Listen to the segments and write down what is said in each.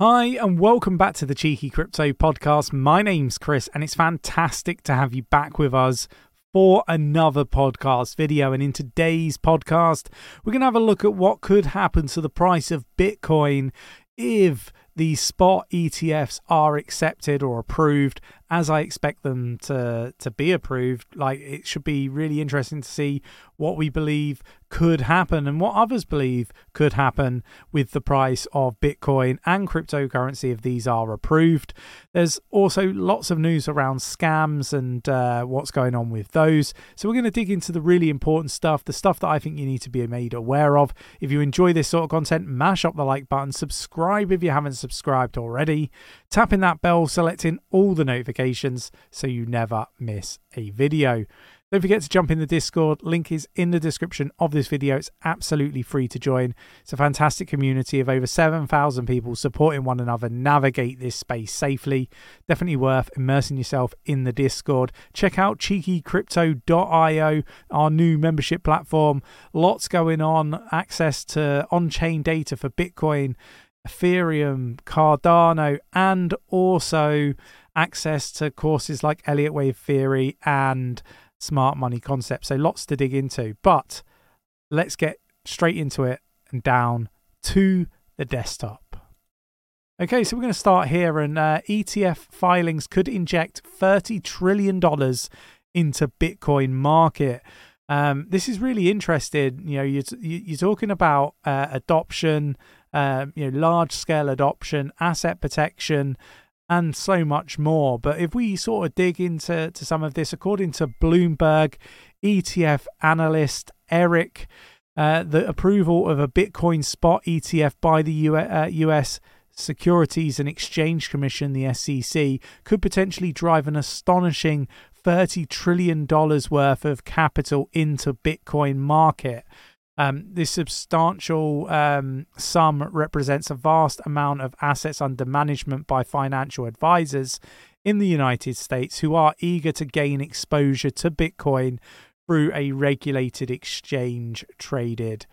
Hi, and welcome back to the Cheeky Crypto Podcast. My name's Chris, and it's fantastic to have you back with us for another podcast video. And in today's podcast, we're going to have a look at what could happen to the price of Bitcoin if the spot ETFs are accepted or approved as I expect them to to be approved. Like it should be really interesting to see what we believe could happen and what others believe could happen with the price of Bitcoin and cryptocurrency if these are approved. There's also lots of news around scams and uh, what's going on with those. So we're going to dig into the really important stuff, the stuff that I think you need to be made aware of. If you enjoy this sort of content, mash up the like button, subscribe if you haven't subscribed already, tapping that bell, selecting all the notifications so you never miss a video. Don't forget to jump in the Discord. Link is in the description of this video. It's absolutely free to join. It's a fantastic community of over 7,000 people supporting one another navigate this space safely. Definitely worth immersing yourself in the Discord. Check out cheekycrypto.io, our new membership platform. Lots going on. Access to on chain data for Bitcoin, Ethereum, Cardano, and also access to courses like Elliott Wave Theory and smart money concept. So lots to dig into. But let's get straight into it and down to the desktop. Okay, so we're going to start here, and uh, ETF filings could inject $30 trillion into Bitcoin market. Um, this is really interesting. You know, you're, you're talking about uh, adoption, uh, you know, large scale adoption, asset protection, and so much more. But if we sort of dig into to some of this, according to Bloomberg ETF analyst Eric, uh, the approval of a Bitcoin spot ETF by the U- uh, US Securities and Exchange Commission, the SEC, could potentially drive an astonishing $30 trillion worth of capital into Bitcoin market. Um, this substantial um, sum represents a vast amount of assets under management by financial advisors in the United States who are eager to gain exposure to Bitcoin through a regulated exchange traded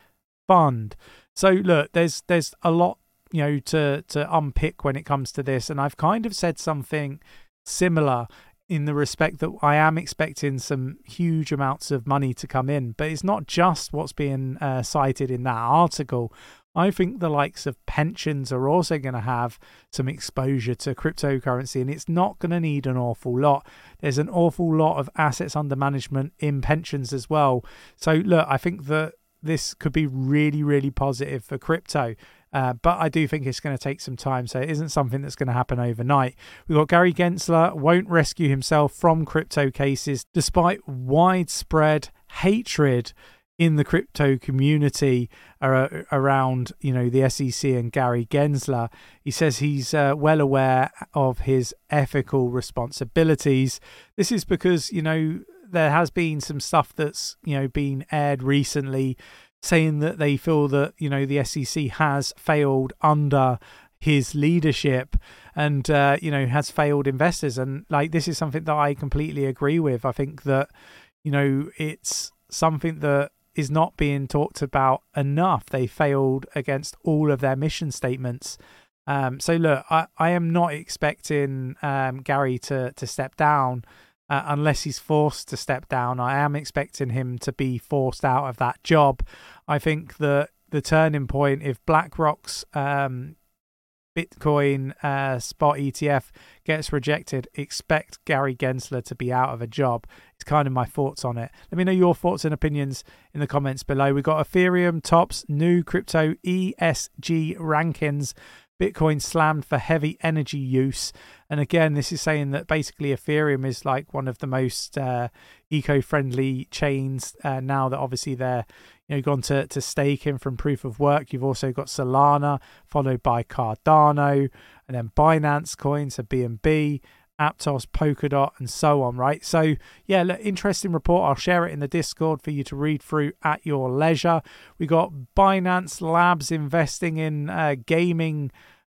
fund. So look, there's there's a lot you know to to unpick when it comes to this, and I've kind of said something similar in the respect that I am expecting some huge amounts of money to come in. But it's not just what's being uh, cited in that article. I think the likes of pensions are also going to have some exposure to cryptocurrency, and it's not going to need an awful lot. There's an awful lot of assets under management in pensions as well. So, look, I think that this could be really, really positive for crypto. Uh, but I do think it's going to take some time, so it isn't something that's going to happen overnight. We've got Gary Gensler won't rescue himself from crypto cases despite widespread hatred in the crypto community around you know the SEC and Gary Gensler. He says he's uh, well aware of his ethical responsibilities. This is because you know there has been some stuff that's you know been aired recently saying that they feel that you know the SEC has failed under his leadership and uh, you know has failed investors and like this is something that I completely agree with. I think that you know it's something that is not being talked about enough. They failed against all of their mission statements. Um, so look, I, I am not expecting um, Gary to to step down uh, unless he's forced to step down. I am expecting him to be forced out of that job. I think that the turning point, if BlackRock's um, Bitcoin uh, spot ETF gets rejected, expect Gary Gensler to be out of a job. It's kind of my thoughts on it. Let me know your thoughts and opinions in the comments below. We've got Ethereum tops new crypto ESG rankings Bitcoin slammed for heavy energy use. And again, this is saying that basically Ethereum is like one of the most uh, eco-friendly chains uh, now that obviously they're you know gone to to staking from proof of work. You've also got Solana, followed by Cardano, and then Binance coins, so BNB. Aptos, Polkadot, and so on, right? So, yeah, look, interesting report. I'll share it in the Discord for you to read through at your leisure. We got Binance Labs investing in uh, gaming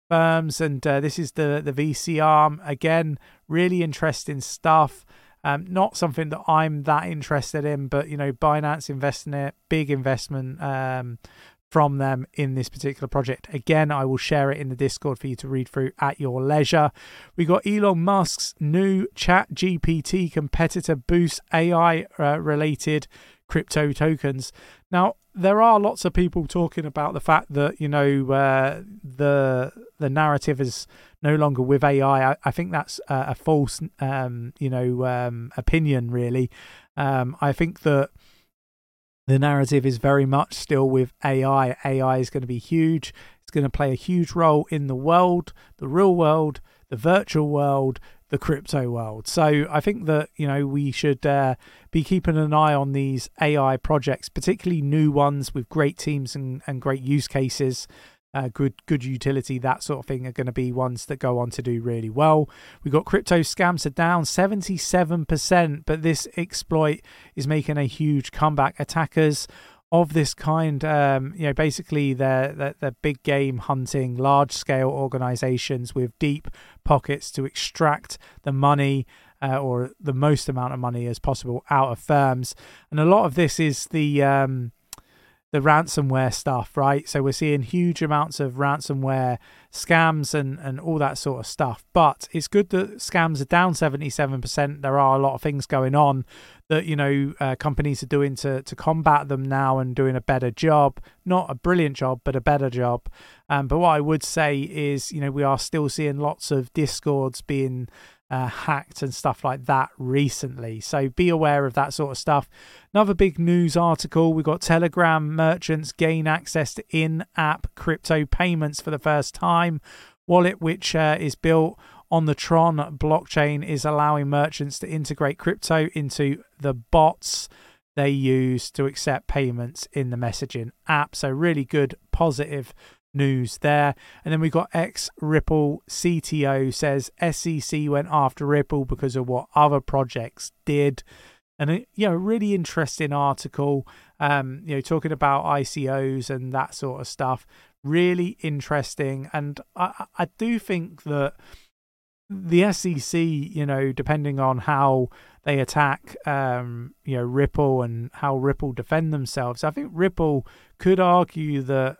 firms, and uh, this is the the VC arm. Again, really interesting stuff. Um, not something that I'm that interested in, but you know, Binance investing it, big investment um, from them in this particular project. Again, I will share it in the Discord for you to read through at your leisure. We got Elon Musk's new Chat GPT competitor boost AI uh, related crypto tokens. Now, there are lots of people talking about the fact that you know uh, the the narrative is no longer with AI. I, I think that's a, a false, um, you know, um, opinion. Really, um, I think that the narrative is very much still with AI. AI is going to be huge. It's going to play a huge role in the world, the real world, the virtual world, the crypto world. So I think that you know we should uh, be keeping an eye on these AI projects, particularly new ones with great teams and, and great use cases uh, good good utility, that sort of thing, are going to be ones that go on to do really well. We've got crypto scams are down 77%, but this exploit is making a huge comeback. Attackers of this kind, um, you know, basically they're, they're, they're big game hunting large scale organizations with deep pockets to extract the money uh, or the most amount of money as possible out of firms. And a lot of this is the um, the ransomware stuff, right? So we're seeing huge amounts of ransomware scams and, and all that sort of stuff. But it's good that scams are down 77%. There are a lot of things going on that, you know, uh, companies are doing to, to combat them now and doing a better job. Not a brilliant job, but a better job. Um, but what I would say is, you know, we are still seeing lots of discords being uh, hacked and stuff like that recently. So be aware of that sort of stuff. Another big news article we've got Telegram merchants gain access to in app crypto payments for the first time. Wallet, which uh, is built on the Tron blockchain, is allowing merchants to integrate crypto into the bots they use to accept payments in the messaging app. So, really good, positive news there. And then we've got ex Ripple CTO says SEC went after Ripple because of what other projects did. And a, you know, really interesting article. Um, you know, talking about ICOs and that sort of stuff. Really interesting, and I, I do think that the SEC, you know, depending on how they attack, um, you know, Ripple and how Ripple defend themselves, I think Ripple could argue that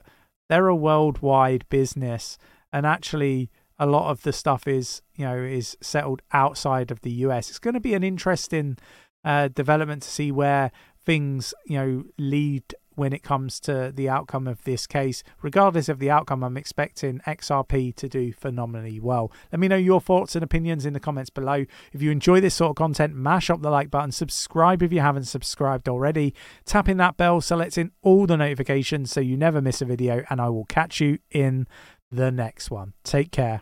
they're a worldwide business, and actually a lot of the stuff is you know is settled outside of the US. It's going to be an interesting uh, development to see where things you know lead when it comes to the outcome of this case. Regardless of the outcome, I'm expecting XRP to do phenomenally well. Let me know your thoughts and opinions in the comments below. If you enjoy this sort of content, mash up the like button, subscribe if you haven't subscribed already, tap in that bell, selecting all the notifications so you never miss a video, and I will catch you in the next one. Take care.